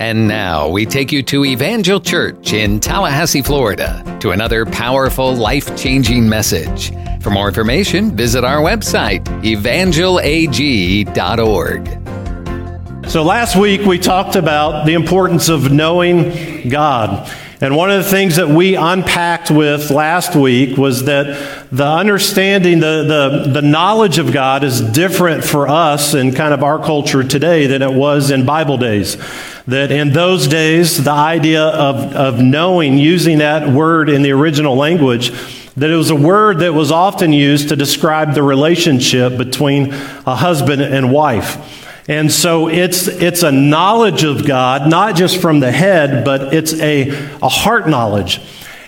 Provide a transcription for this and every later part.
And now we take you to Evangel Church in Tallahassee, Florida, to another powerful, life changing message. For more information, visit our website, evangelag.org. So, last week we talked about the importance of knowing God. And one of the things that we unpacked with last week was that the understanding, the, the, the knowledge of God is different for us in kind of our culture today than it was in Bible days. That in those days, the idea of, of knowing, using that word in the original language, that it was a word that was often used to describe the relationship between a husband and wife. And so it's, it's a knowledge of God, not just from the head, but it's a, a heart knowledge.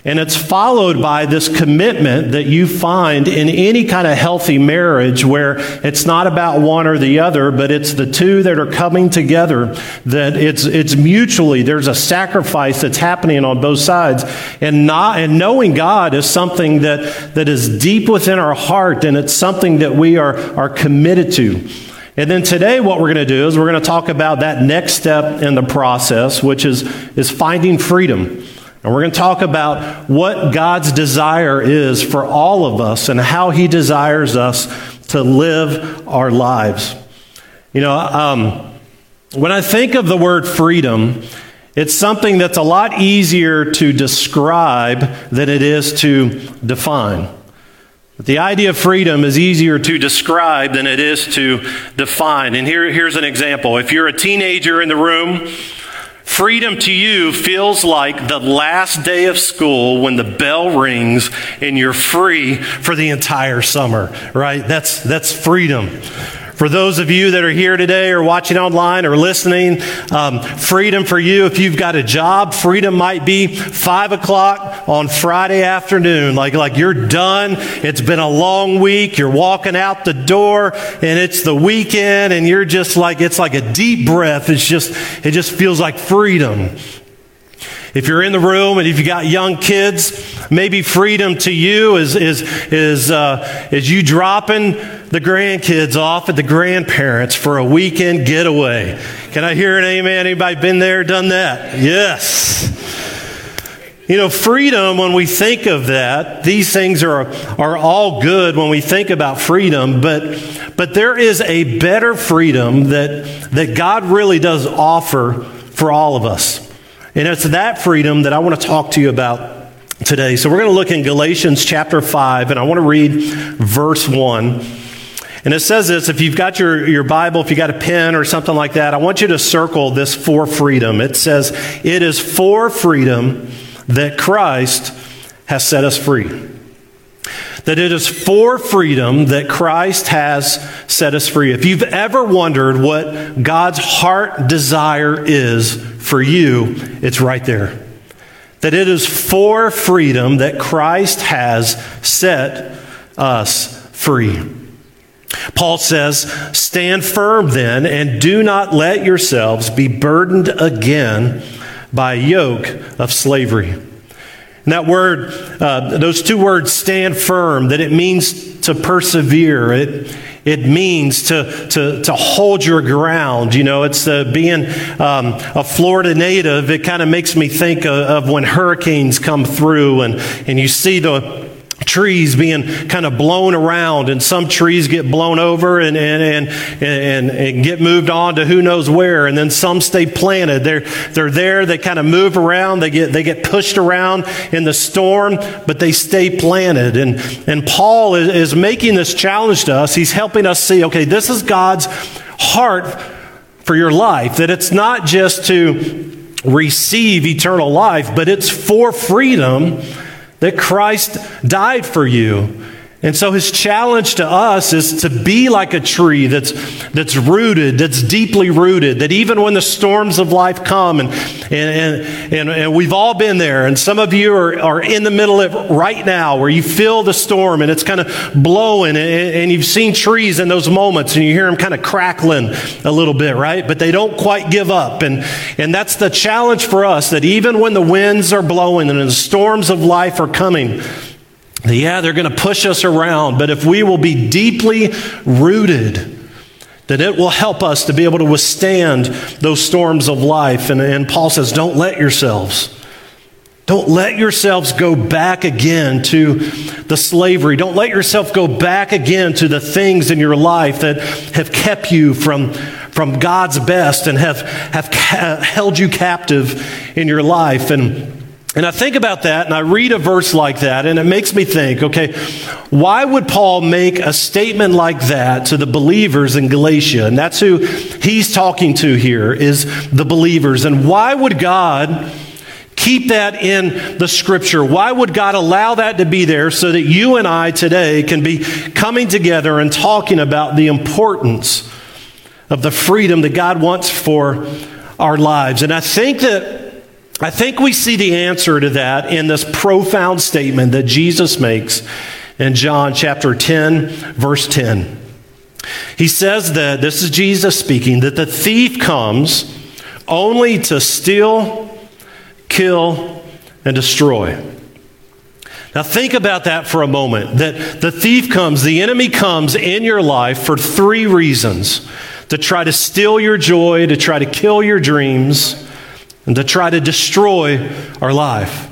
And it's followed by this commitment that you find in any kind of healthy marriage where it's not about one or the other, but it's the two that are coming together, that it's, it's mutually, there's a sacrifice that's happening on both sides. And not, and knowing God is something that, that is deep within our heart and it's something that we are, are committed to. And then today, what we're going to do is we're going to talk about that next step in the process, which is, is finding freedom. And we're going to talk about what God's desire is for all of us and how He desires us to live our lives. You know, um, when I think of the word freedom, it's something that's a lot easier to describe than it is to define. But the idea of freedom is easier to describe than it is to define. And here, here's an example. If you're a teenager in the room, freedom to you feels like the last day of school when the bell rings and you're free for the entire summer, right? That's, that's freedom. For those of you that are here today or watching online or listening, um, freedom for you, if you've got a job, freedom might be five o'clock on Friday afternoon. Like, like you're done. It's been a long week. You're walking out the door and it's the weekend and you're just like, it's like a deep breath. It's just, it just feels like freedom. If you're in the room and if you got young kids, maybe freedom to you is, is, is, uh, is you dropping the grandkids off at the grandparents for a weekend getaway. Can I hear an amen? Anybody been there, done that? Yes. You know, freedom, when we think of that, these things are, are all good when we think about freedom, but, but there is a better freedom that, that God really does offer for all of us. And it's that freedom that I want to talk to you about today. So we're going to look in Galatians chapter 5, and I want to read verse 1. And it says this if you've got your, your Bible, if you've got a pen or something like that, I want you to circle this for freedom. It says, It is for freedom that Christ has set us free. That it is for freedom that Christ has set us free. If you've ever wondered what God's heart desire is for you, it's right there. That it is for freedom that Christ has set us free. Paul says, Stand firm then, and do not let yourselves be burdened again by a yoke of slavery. And that word, uh, those two words, stand firm, that it means to persevere. It, it means to, to, to hold your ground. You know, it's uh, being um, a Florida native, it kind of makes me think of, of when hurricanes come through and, and you see the trees being kind of blown around and some trees get blown over and, and, and, and, and get moved on to who knows where and then some stay planted. They're, they're there they kind of move around they get, they get pushed around in the storm but they stay planted. And, and paul is, is making this challenge to us. He's helping us see okay this is god's heart for your life that it's not just to receive eternal life but it's for freedom that Christ died for you. And so his challenge to us is to be like a tree that's, that's rooted, that's deeply rooted, that even when the storms of life come, and, and, and, and we've all been there, and some of you are, are in the middle of it right now where you feel the storm and it's kind of blowing, and, and you've seen trees in those moments and you hear them kind of crackling a little bit, right? But they don't quite give up. And, and that's the challenge for us that even when the winds are blowing and the storms of life are coming, yeah, they're going to push us around, but if we will be deeply rooted, that it will help us to be able to withstand those storms of life. And, and Paul says, don't let yourselves. Don't let yourselves go back again to the slavery. Don't let yourself go back again to the things in your life that have kept you from, from God's best and have, have ca- held you captive in your life. And and I think about that and I read a verse like that and it makes me think, okay, why would Paul make a statement like that to the believers in Galatia? And that's who he's talking to here is the believers. And why would God keep that in the scripture? Why would God allow that to be there so that you and I today can be coming together and talking about the importance of the freedom that God wants for our lives? And I think that I think we see the answer to that in this profound statement that Jesus makes in John chapter 10, verse 10. He says that, this is Jesus speaking, that the thief comes only to steal, kill, and destroy. Now, think about that for a moment. That the thief comes, the enemy comes in your life for three reasons to try to steal your joy, to try to kill your dreams, and to try to destroy our life.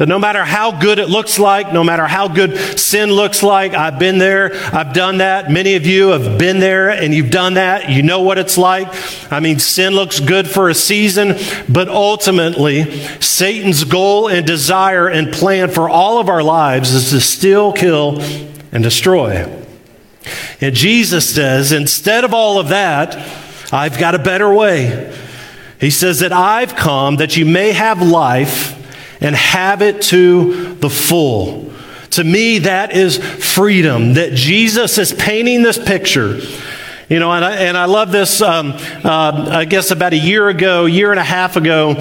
That no matter how good it looks like, no matter how good sin looks like, I've been there, I've done that. Many of you have been there and you've done that. You know what it's like. I mean, sin looks good for a season, but ultimately, Satan's goal and desire and plan for all of our lives is to steal, kill, and destroy. And Jesus says, instead of all of that, I've got a better way. He says that I've come that you may have life and have it to the full. To me, that is freedom, that Jesus is painting this picture. You know, and I, and I love this. Um, uh, I guess about a year ago, year and a half ago,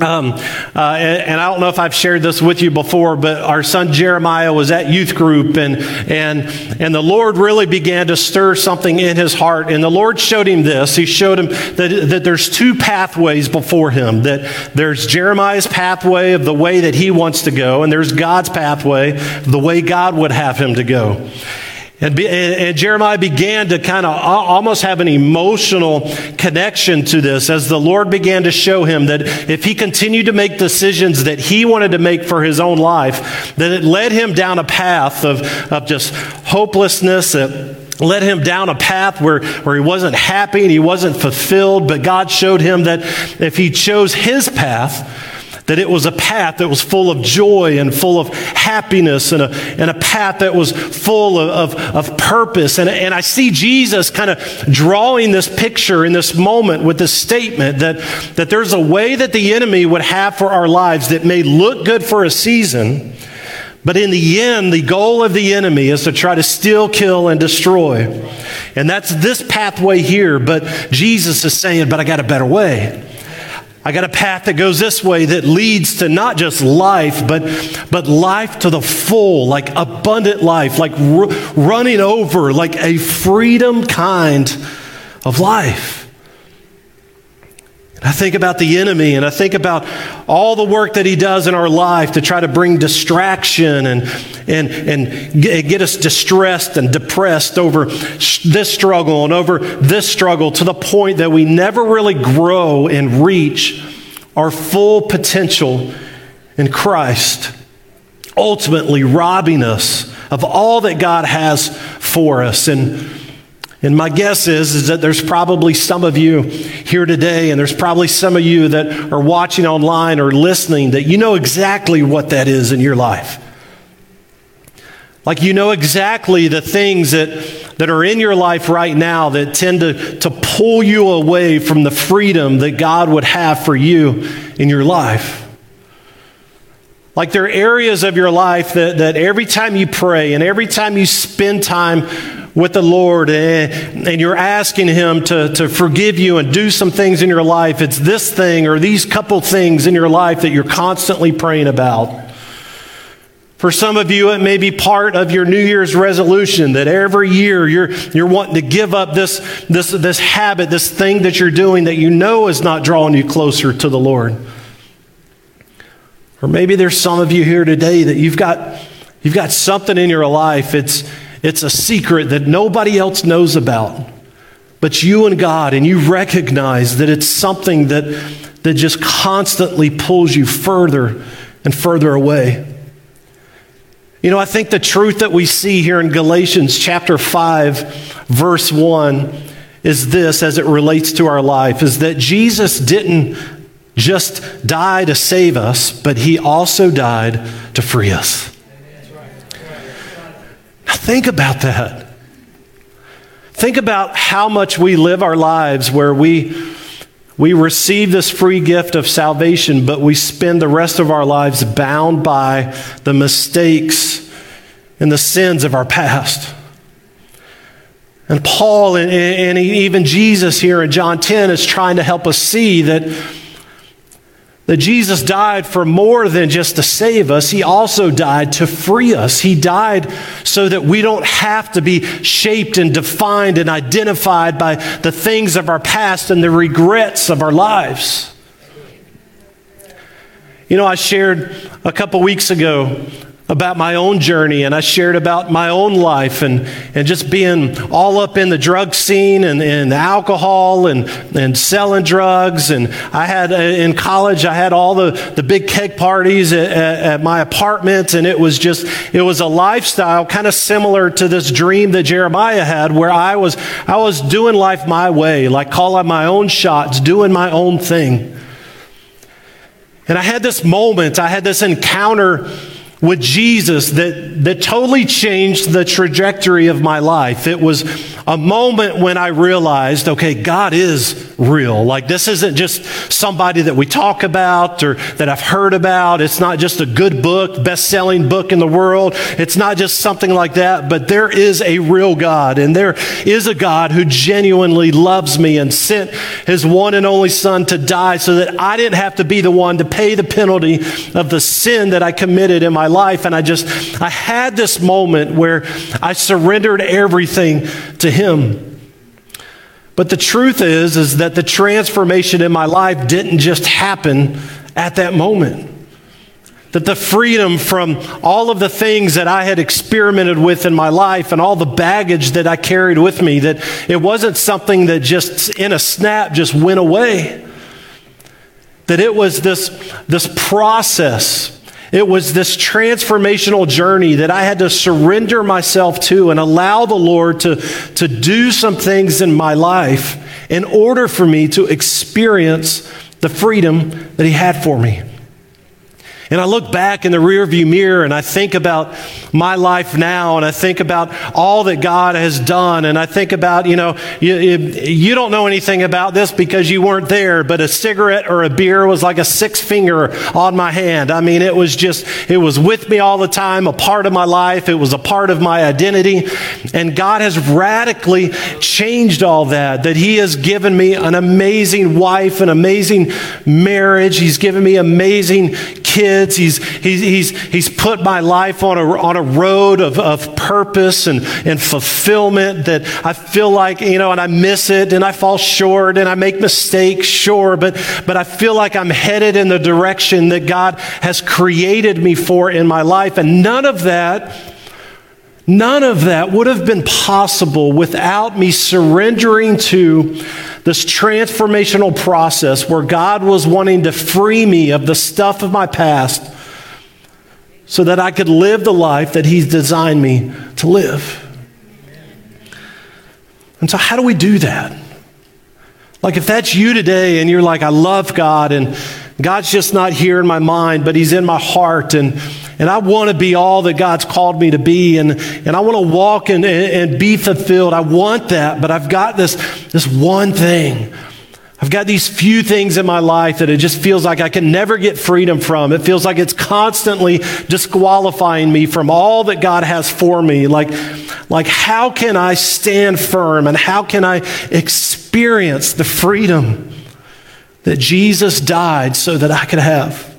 um, uh, and, I don't know if I've shared this with you before, but our son Jeremiah was at youth group, and and and the Lord really began to stir something in his heart. And the Lord showed him this. He showed him that that there's two pathways before him. That there's Jeremiah's pathway of the way that he wants to go, and there's God's pathway, the way God would have him to go. And, be, and, Jeremiah began to kind of almost have an emotional connection to this as the Lord began to show him that if he continued to make decisions that he wanted to make for his own life, that it led him down a path of, of just hopelessness. That led him down a path where, where he wasn't happy and he wasn't fulfilled, but God showed him that if he chose his path, that it was a path that was full of joy and full of happiness and a, and a path that was full of, of, of purpose. And, and I see Jesus kind of drawing this picture in this moment with this statement that, that there's a way that the enemy would have for our lives that may look good for a season. But in the end, the goal of the enemy is to try to steal, kill, and destroy. And that's this pathway here. But Jesus is saying, but I got a better way. I got a path that goes this way that leads to not just life, but, but life to the full, like abundant life, like r- running over, like a freedom kind of life. I think about the enemy and I think about all the work that he does in our life to try to bring distraction and, and, and get us distressed and depressed over this struggle and over this struggle to the point that we never really grow and reach our full potential in Christ, ultimately robbing us of all that God has for us. And and my guess is, is that there's probably some of you here today, and there's probably some of you that are watching online or listening that you know exactly what that is in your life. Like you know exactly the things that, that are in your life right now that tend to, to pull you away from the freedom that God would have for you in your life. Like there are areas of your life that, that every time you pray and every time you spend time with the Lord and, and you're asking Him to, to forgive you and do some things in your life, it's this thing or these couple things in your life that you're constantly praying about. For some of you, it may be part of your New Year's resolution that every year you're, you're wanting to give up this, this, this habit, this thing that you're doing that you know is not drawing you closer to the Lord. Or maybe there's some of you here today that you've got, you've got something in your life. It's, it's a secret that nobody else knows about. but you and God, and you recognize that it's something that, that just constantly pulls you further and further away. You know, I think the truth that we see here in Galatians chapter 5, verse 1 is this as it relates to our life is that Jesus didn't just die to save us, but he also died to free us. Think about that. Think about how much we live our lives where we we receive this free gift of salvation, but we spend the rest of our lives bound by the mistakes and the sins of our past. And Paul and, and even Jesus here in John 10 is trying to help us see that that Jesus died for more than just to save us, He also died to free us. He died so that we don't have to be shaped and defined and identified by the things of our past and the regrets of our lives. You know, I shared a couple weeks ago about my own journey and I shared about my own life and, and just being all up in the drug scene and, and alcohol and, and selling drugs. And I had uh, in college, I had all the, the big keg parties at, at my apartment. And it was just, it was a lifestyle kind of similar to this dream that Jeremiah had where I was, I was doing life my way, like calling my own shots, doing my own thing. And I had this moment, I had this encounter with Jesus that, that totally changed the trajectory of my life. It was a moment when I realized, okay, God is real. Like, this isn't just somebody that we talk about or that I've heard about. It's not just a good book, best selling book in the world. It's not just something like that, but there is a real God. And there is a God who genuinely loves me and sent his one and only Son to die so that I didn't have to be the one to pay the penalty of the sin that I committed in my life. And I just, I had this moment where I surrendered everything to Him. But the truth is, is that the transformation in my life didn't just happen at that moment. That the freedom from all of the things that I had experimented with in my life and all the baggage that I carried with me, that it wasn't something that just in a snap just went away. That it was this, this process it was this transformational journey that I had to surrender myself to and allow the Lord to, to do some things in my life in order for me to experience the freedom that He had for me. And I look back in the rearview mirror and I think about my life now and I think about all that God has done. And I think about, you know, you, you don't know anything about this because you weren't there, but a cigarette or a beer was like a six finger on my hand. I mean, it was just, it was with me all the time, a part of my life. It was a part of my identity. And God has radically changed all that, that He has given me an amazing wife, an amazing marriage. He's given me amazing kids. He's, he's, he's, he's put my life on a, on a road of, of purpose and, and fulfillment that I feel like, you know, and I miss it and I fall short and I make mistakes, sure, but, but I feel like I'm headed in the direction that God has created me for in my life. And none of that None of that would have been possible without me surrendering to this transformational process where God was wanting to free me of the stuff of my past so that I could live the life that He's designed me to live. And so, how do we do that? Like, if that's you today and you're like, I love God and God's just not here in my mind, but He's in my heart and and I want to be all that God's called me to be. And, and I want to walk and, and be fulfilled. I want that, but I've got this, this one thing. I've got these few things in my life that it just feels like I can never get freedom from. It feels like it's constantly disqualifying me from all that God has for me. Like, like how can I stand firm and how can I experience the freedom that Jesus died so that I could have?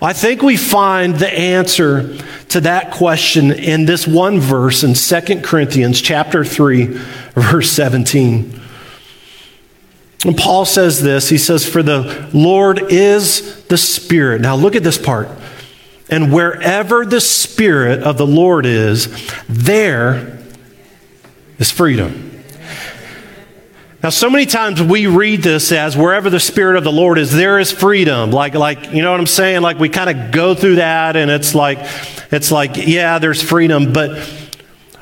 Well, I think we find the answer to that question in this one verse in 2 Corinthians chapter 3 verse 17. And Paul says this, he says for the Lord is the Spirit. Now look at this part. And wherever the Spirit of the Lord is, there is freedom. Now, so many times we read this as wherever the Spirit of the Lord is, there is freedom. Like, like you know what I'm saying? Like we kind of go through that, and it's like, it's like, yeah, there's freedom. But,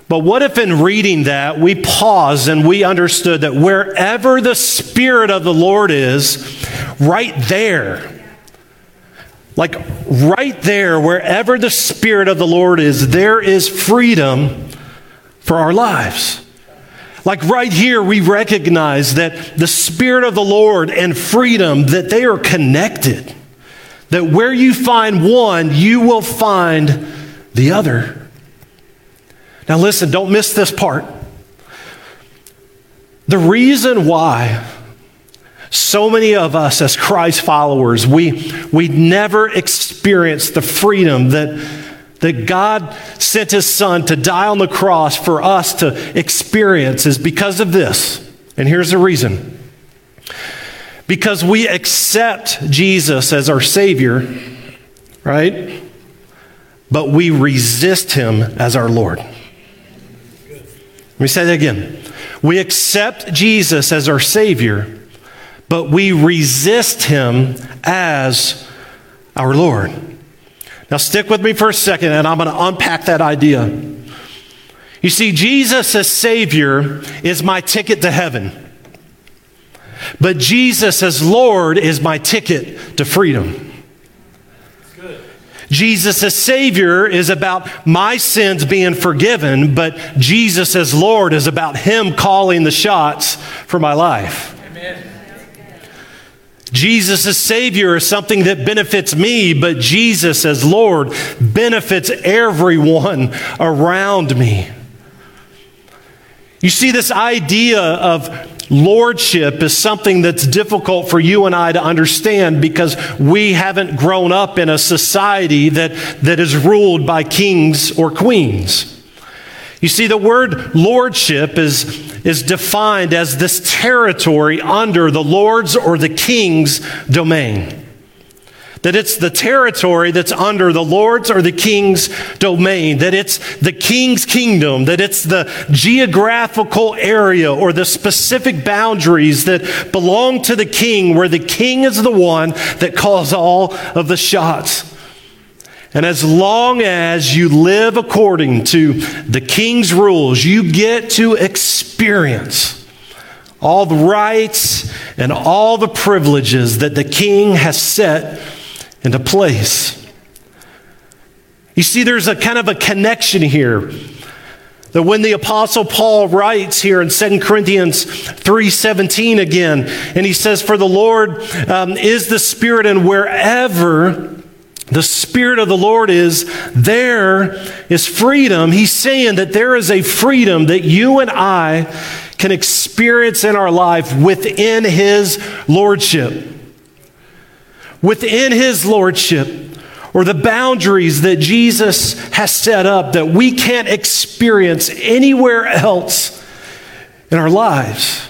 but what if in reading that we pause and we understood that wherever the Spirit of the Lord is, right there, like right there, wherever the Spirit of the Lord is, there is freedom for our lives. Like right here, we recognize that the Spirit of the Lord and freedom, that they are connected. That where you find one, you will find the other. Now, listen, don't miss this part. The reason why so many of us as Christ followers, we, we never experience the freedom that that God sent his son to die on the cross for us to experience is because of this. And here's the reason because we accept Jesus as our Savior, right? But we resist him as our Lord. Let me say that again. We accept Jesus as our Savior, but we resist him as our Lord. Now, stick with me for a second, and I'm going to unpack that idea. You see, Jesus as Savior is my ticket to heaven. But Jesus as Lord is my ticket to freedom. Jesus as Savior is about my sins being forgiven, but Jesus as Lord is about Him calling the shots for my life. Amen. Jesus as Savior is something that benefits me, but Jesus as Lord benefits everyone around me. You see, this idea of lordship is something that's difficult for you and I to understand because we haven't grown up in a society that, that is ruled by kings or queens. You see, the word lordship is, is defined as this territory under the Lord's or the king's domain. That it's the territory that's under the Lord's or the king's domain, that it's the king's kingdom, that it's the geographical area or the specific boundaries that belong to the king, where the king is the one that calls all of the shots. And as long as you live according to the king's rules, you get to experience all the rights and all the privileges that the king has set into place. You see, there's a kind of a connection here. That when the apostle Paul writes here in 2 Corinthians 3:17 again, and he says, "For the Lord um, is the Spirit, and wherever the Spirit of the Lord is, there is freedom. He's saying that there is a freedom that you and I can experience in our life within His Lordship. Within His Lordship, or the boundaries that Jesus has set up that we can't experience anywhere else in our lives.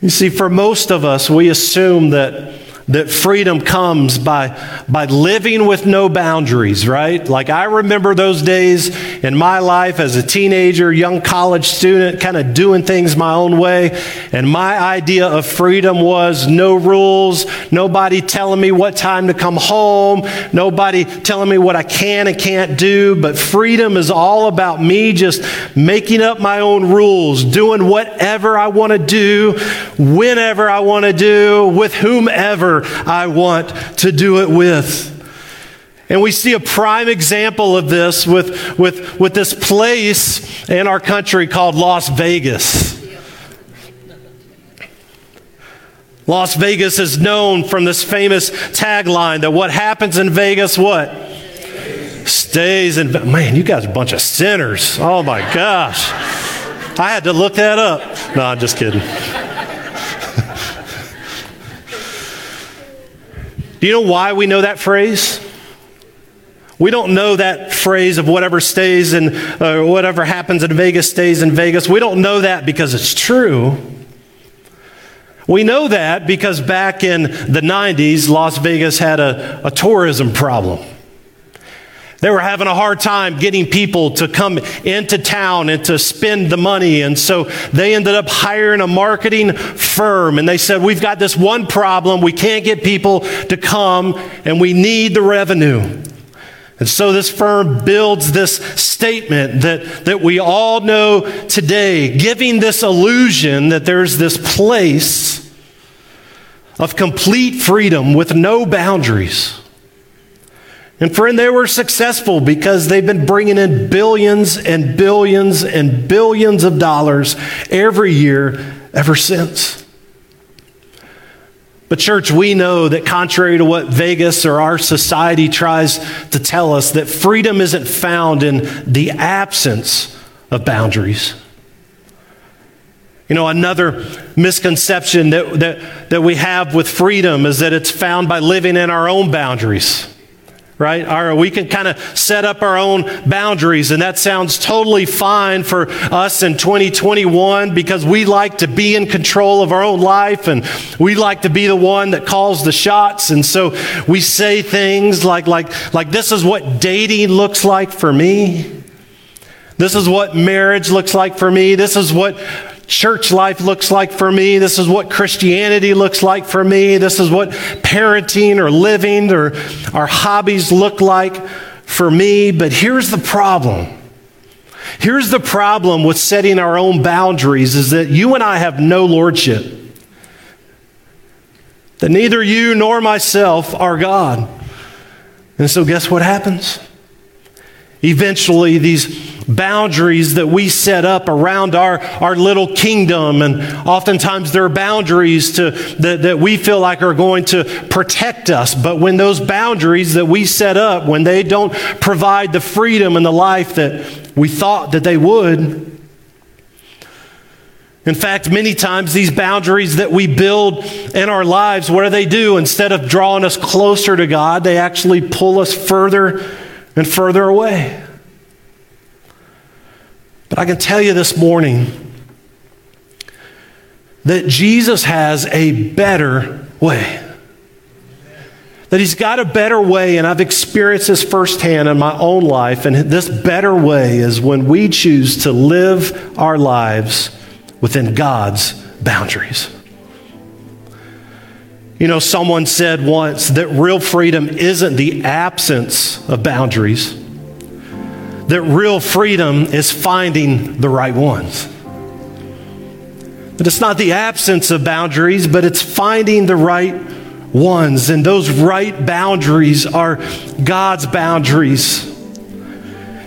You see, for most of us, we assume that that freedom comes by, by living with no boundaries, right? Like I remember those days in my life as a teenager, young college student, kind of doing things my own way. And my idea of freedom was no rules, nobody telling me what time to come home, nobody telling me what I can and can't do. But freedom is all about me just making up my own rules, doing whatever I want to do, whenever I want to do, with whomever I want to do it with. And we see a prime example of this with, with, with this place in our country called Las Vegas. Las Vegas is known from this famous tagline that what happens in Vegas, what? Stays in Man, you guys are a bunch of sinners. Oh my gosh. I had to look that up. No, I'm just kidding. Do you know why we know that phrase? We don't know that phrase of whatever stays and uh, whatever happens in Vegas stays in Vegas. We don't know that because it's true. We know that because back in the 90s, Las Vegas had a, a tourism problem. They were having a hard time getting people to come into town and to spend the money. And so they ended up hiring a marketing firm. And they said, We've got this one problem. We can't get people to come, and we need the revenue. And so this firm builds this statement that, that we all know today, giving this illusion that there's this place of complete freedom with no boundaries. And friend, they were successful because they've been bringing in billions and billions and billions of dollars every year ever since. But, church, we know that contrary to what Vegas or our society tries to tell us, that freedom isn't found in the absence of boundaries. You know, another misconception that, that, that we have with freedom is that it's found by living in our own boundaries right? Our, we can kind of set up our own boundaries, and that sounds totally fine for us in 2021 because we like to be in control of our own life and we like to be the one that calls the shots. And so we say things like, like, like this is what dating looks like for me. This is what marriage looks like for me. This is what church life looks like for me. This is what Christianity looks like for me. This is what parenting or living or our hobbies look like for me. But here's the problem. Here's the problem with setting our own boundaries is that you and I have no lordship. That neither you nor myself are God. And so, guess what happens? Eventually, these boundaries that we set up around our, our little kingdom, and oftentimes there are boundaries to, that, that we feel like are going to protect us. But when those boundaries that we set up, when they don't provide the freedom and the life that we thought that they would, in fact, many times these boundaries that we build in our lives, what do they do? Instead of drawing us closer to God, they actually pull us further and further away. But I can tell you this morning that Jesus has a better way. That he's got a better way, and I've experienced this firsthand in my own life. And this better way is when we choose to live our lives within God's boundaries. You know, someone said once that real freedom isn't the absence of boundaries, that real freedom is finding the right ones. That it's not the absence of boundaries, but it's finding the right ones. And those right boundaries are God's boundaries.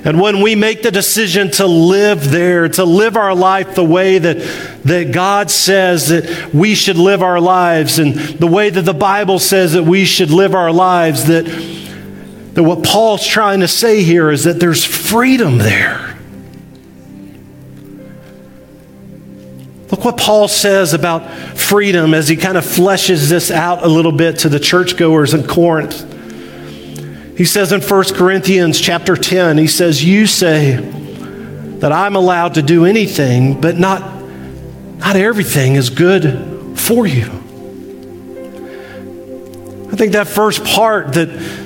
And when we make the decision to live there, to live our life the way that, that God says that we should live our lives, and the way that the Bible says that we should live our lives, that, that what Paul's trying to say here is that there's freedom there. Look what Paul says about freedom as he kind of fleshes this out a little bit to the churchgoers in Corinth. He says in 1 Corinthians chapter 10, he says, You say that I'm allowed to do anything, but not, not everything is good for you. I think that first part that, that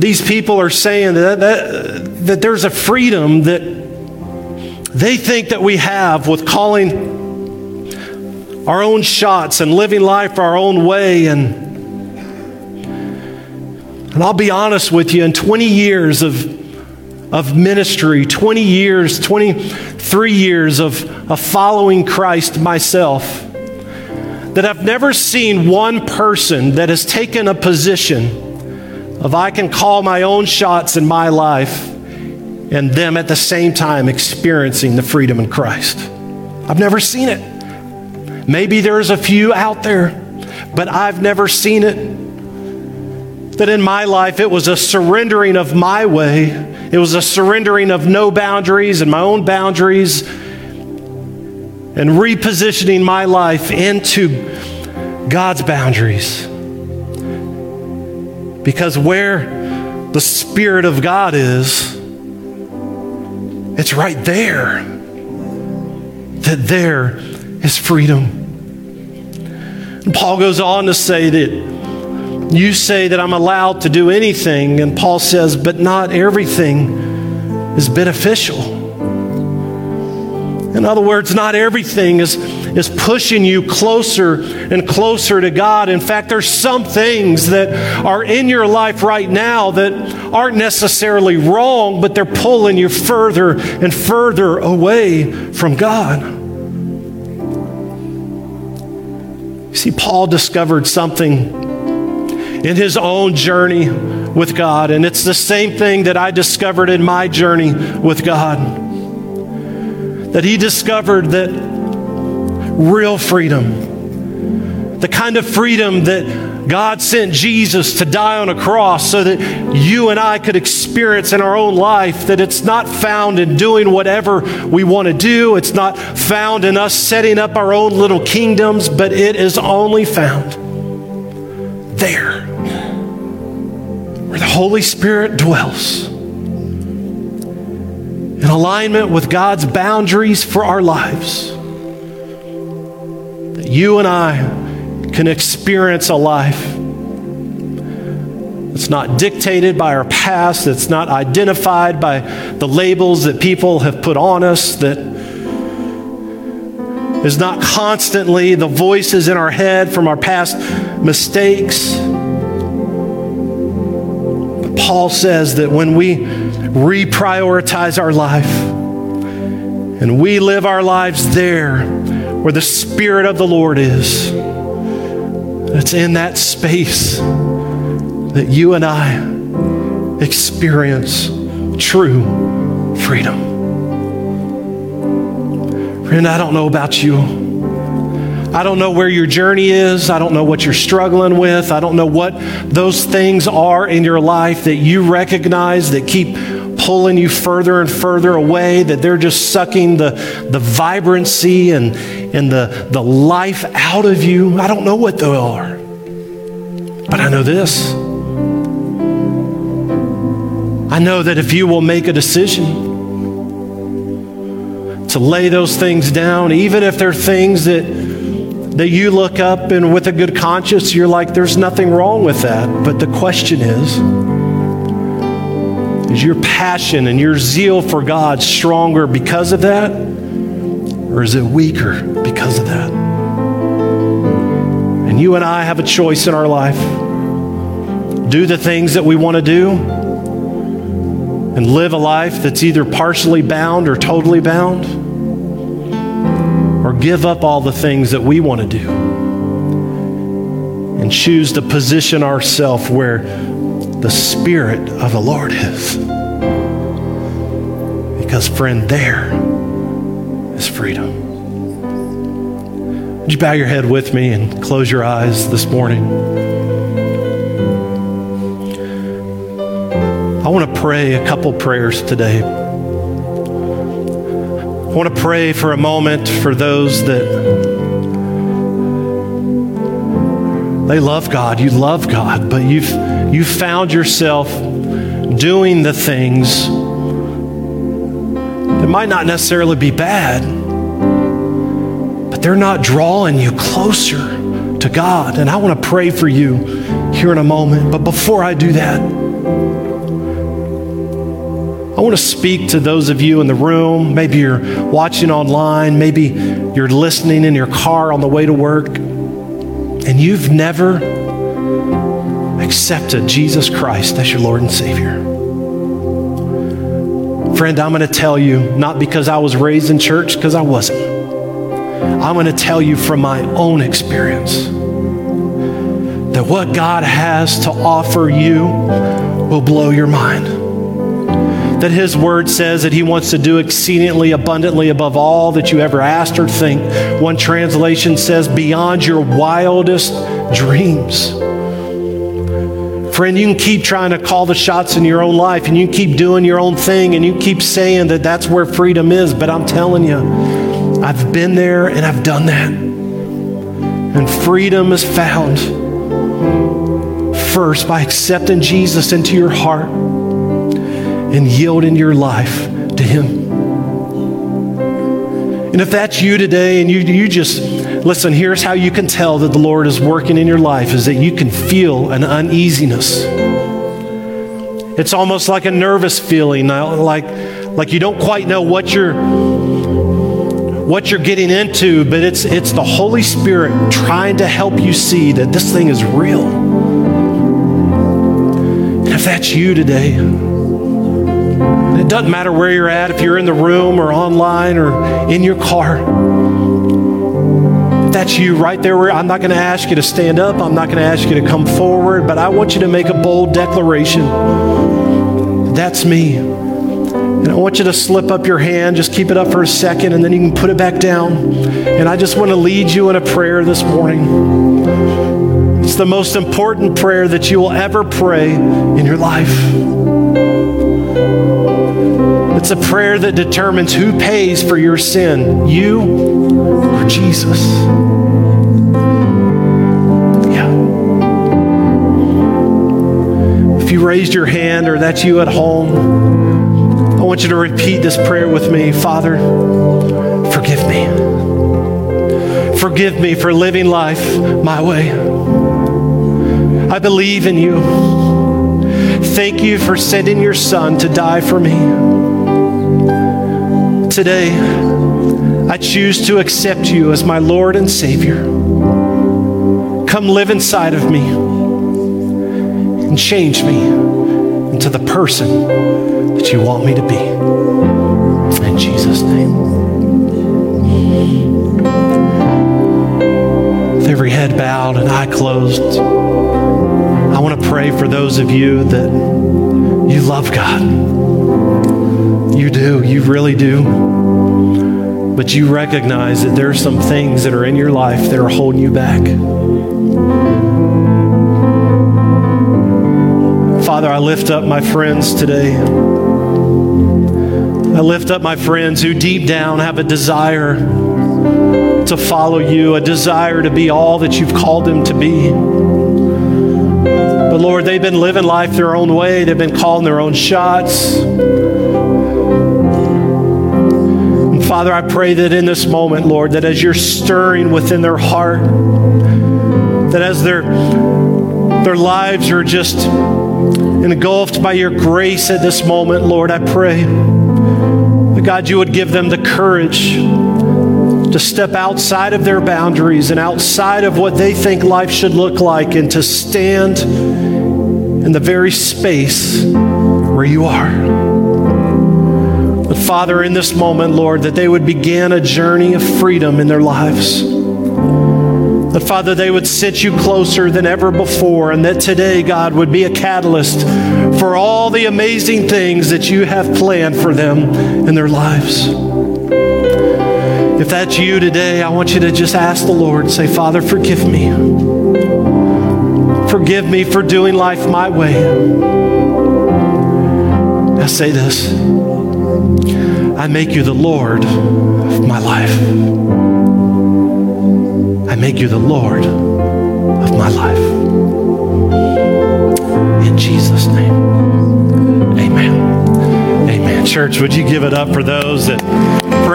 these people are saying that, that, that there's a freedom that they think that we have with calling our own shots and living life our own way. And and I'll be honest with you, in 20 years of, of ministry, 20 years, 23 years of, of following Christ myself, that I've never seen one person that has taken a position of I can call my own shots in my life and them at the same time experiencing the freedom in Christ. I've never seen it. Maybe there's a few out there, but I've never seen it that in my life it was a surrendering of my way, it was a surrendering of no boundaries and my own boundaries, and repositioning my life into God's boundaries. Because where the Spirit of God is, it's right there that there is freedom. Paul goes on to say that You say that I'm allowed to do anything, and Paul says, but not everything is beneficial. In other words, not everything is, is pushing you closer and closer to God. In fact, there's some things that are in your life right now that aren't necessarily wrong, but they're pulling you further and further away from God. See, Paul discovered something in his own journey with God. And it's the same thing that I discovered in my journey with God. That he discovered that real freedom, the kind of freedom that God sent Jesus to die on a cross so that you and I could experience in our own life that it's not found in doing whatever we want to do. It's not found in us setting up our own little kingdoms, but it is only found there where the Holy Spirit dwells in alignment with God's boundaries for our lives. You and I can experience a life that's not dictated by our past, that's not identified by the labels that people have put on us, that is not constantly the voices in our head from our past mistakes. Paul says that when we reprioritize our life and we live our lives there where the Spirit of the Lord is, it's in that space that you and I experience true freedom. Friend, I don't know about you. I don't know where your journey is. I don't know what you're struggling with. I don't know what those things are in your life that you recognize that keep pulling you further and further away, that they're just sucking the, the vibrancy and, and the, the life out of you. I don't know what they are. But I know this. I know that if you will make a decision to lay those things down, even if they're things that that you look up and with a good conscience, you're like, there's nothing wrong with that. But the question is, is your passion and your zeal for God stronger because of that? Or is it weaker because of that? And you and I have a choice in our life. Do the things that we want to do and live a life that's either partially bound or totally bound or give up all the things that we want to do and choose to position ourselves where the Spirit of the Lord is. Because, friend, there is freedom. Would you bow your head with me and close your eyes this morning? I want to pray a couple prayers today. I want to pray for a moment for those that they love God. You love God, but you've you found yourself doing the things that might not necessarily be bad, but they're not drawing you closer to God. And I want to pray for you here in a moment. But before I do that, I want to speak to those of you in the room. Maybe you're watching online, maybe you're listening in your car on the way to work, and you've never accepted Jesus Christ as your Lord and Savior. Friend, I'm going to tell you, not because I was raised in church, because I wasn't. I'm going to tell you from my own experience that what God has to offer you will blow your mind that His Word says that He wants to do exceedingly abundantly above all that you ever asked or think. One translation says, beyond your wildest dreams. Friend, you can keep trying to call the shots in your own life and you keep doing your own thing and you keep saying that that's where freedom is, but I'm telling you, I've been there and I've done that. And freedom is found first by accepting Jesus into your heart and yielding your life to Him. And if that's you today and you, you just Listen, here's how you can tell that the Lord is working in your life is that you can feel an uneasiness. It's almost like a nervous feeling, uh, like, like you don't quite know what you're what you're getting into, but it's it's the Holy Spirit trying to help you see that this thing is real. And if that's you today, it doesn't matter where you're at, if you're in the room or online or in your car. That's you right there, where I'm not going to ask you to stand up. I'm not going to ask you to come forward, but I want you to make a bold declaration. That's me. And I want you to slip up your hand, just keep it up for a second, and then you can put it back down. And I just want to lead you in a prayer this morning. It's the most important prayer that you will ever pray in your life. It's a prayer that determines who pays for your sin, you or Jesus. Yeah. If you raised your hand or that's you at home, I want you to repeat this prayer with me. Father, forgive me. Forgive me for living life my way. I believe in you. Thank you for sending your son to die for me. Today, I choose to accept you as my Lord and Savior. Come live inside of me and change me into the person that you want me to be. In Jesus' name. With every head bowed and eye closed, I want to pray for those of you that you love God you do, you really do. But you recognize that there are some things that are in your life that are holding you back. Father, I lift up my friends today. I lift up my friends who deep down have a desire to follow you, a desire to be all that you've called them to be. But Lord, they've been living life their own way, they've been calling their own shots. Father, I pray that in this moment, Lord, that as you're stirring within their heart, that as their, their lives are just engulfed by your grace at this moment, Lord, I pray that God, you would give them the courage to step outside of their boundaries and outside of what they think life should look like and to stand in the very space where you are. But Father, in this moment, Lord, that they would begin a journey of freedom in their lives. That, Father, they would sit you closer than ever before, and that today, God, would be a catalyst for all the amazing things that you have planned for them in their lives. If that's you today, I want you to just ask the Lord, say, Father, forgive me. Forgive me for doing life my way. Now say this. I make you the Lord of my life. I make you the Lord of my life. In Jesus' name. Amen. Amen. Church, would you give it up for those that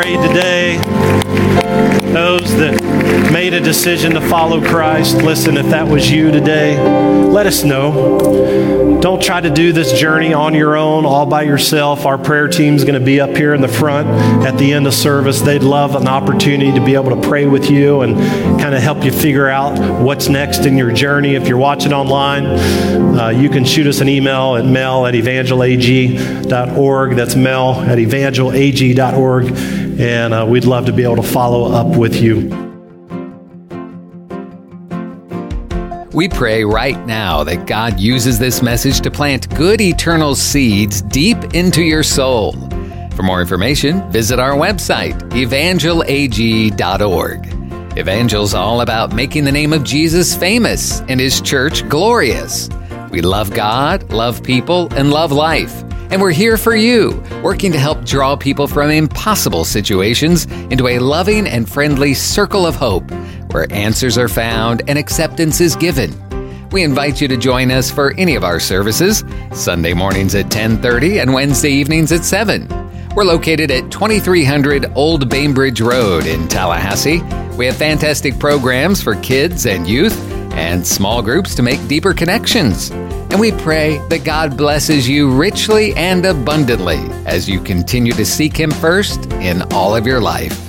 prayed today? Those that made a decision to follow Christ. Listen, if that was you today, let us know. Don't try to do this journey on your own, all by yourself. Our prayer team is going to be up here in the front at the end of service. They'd love an opportunity to be able to pray with you and kind of help you figure out what's next in your journey. If you're watching online, uh, you can shoot us an email at mel at evangelag.org. That's mel at evangelag.org and uh, we'd love to be able to follow up with you. We pray right now that God uses this message to plant good eternal seeds deep into your soul. For more information, visit our website, evangelag.org. Evangel's all about making the name of Jesus famous and his church glorious. We love God, love people, and love life. And we're here for you, working to help draw people from impossible situations into a loving and friendly circle of hope where answers are found and acceptance is given. We invite you to join us for any of our services, Sunday mornings at 10:30 and Wednesday evenings at 7. We're located at 2300 Old Bainbridge Road in Tallahassee. We have fantastic programs for kids and youth and small groups to make deeper connections. And we pray that God blesses you richly and abundantly as you continue to seek Him first in all of your life.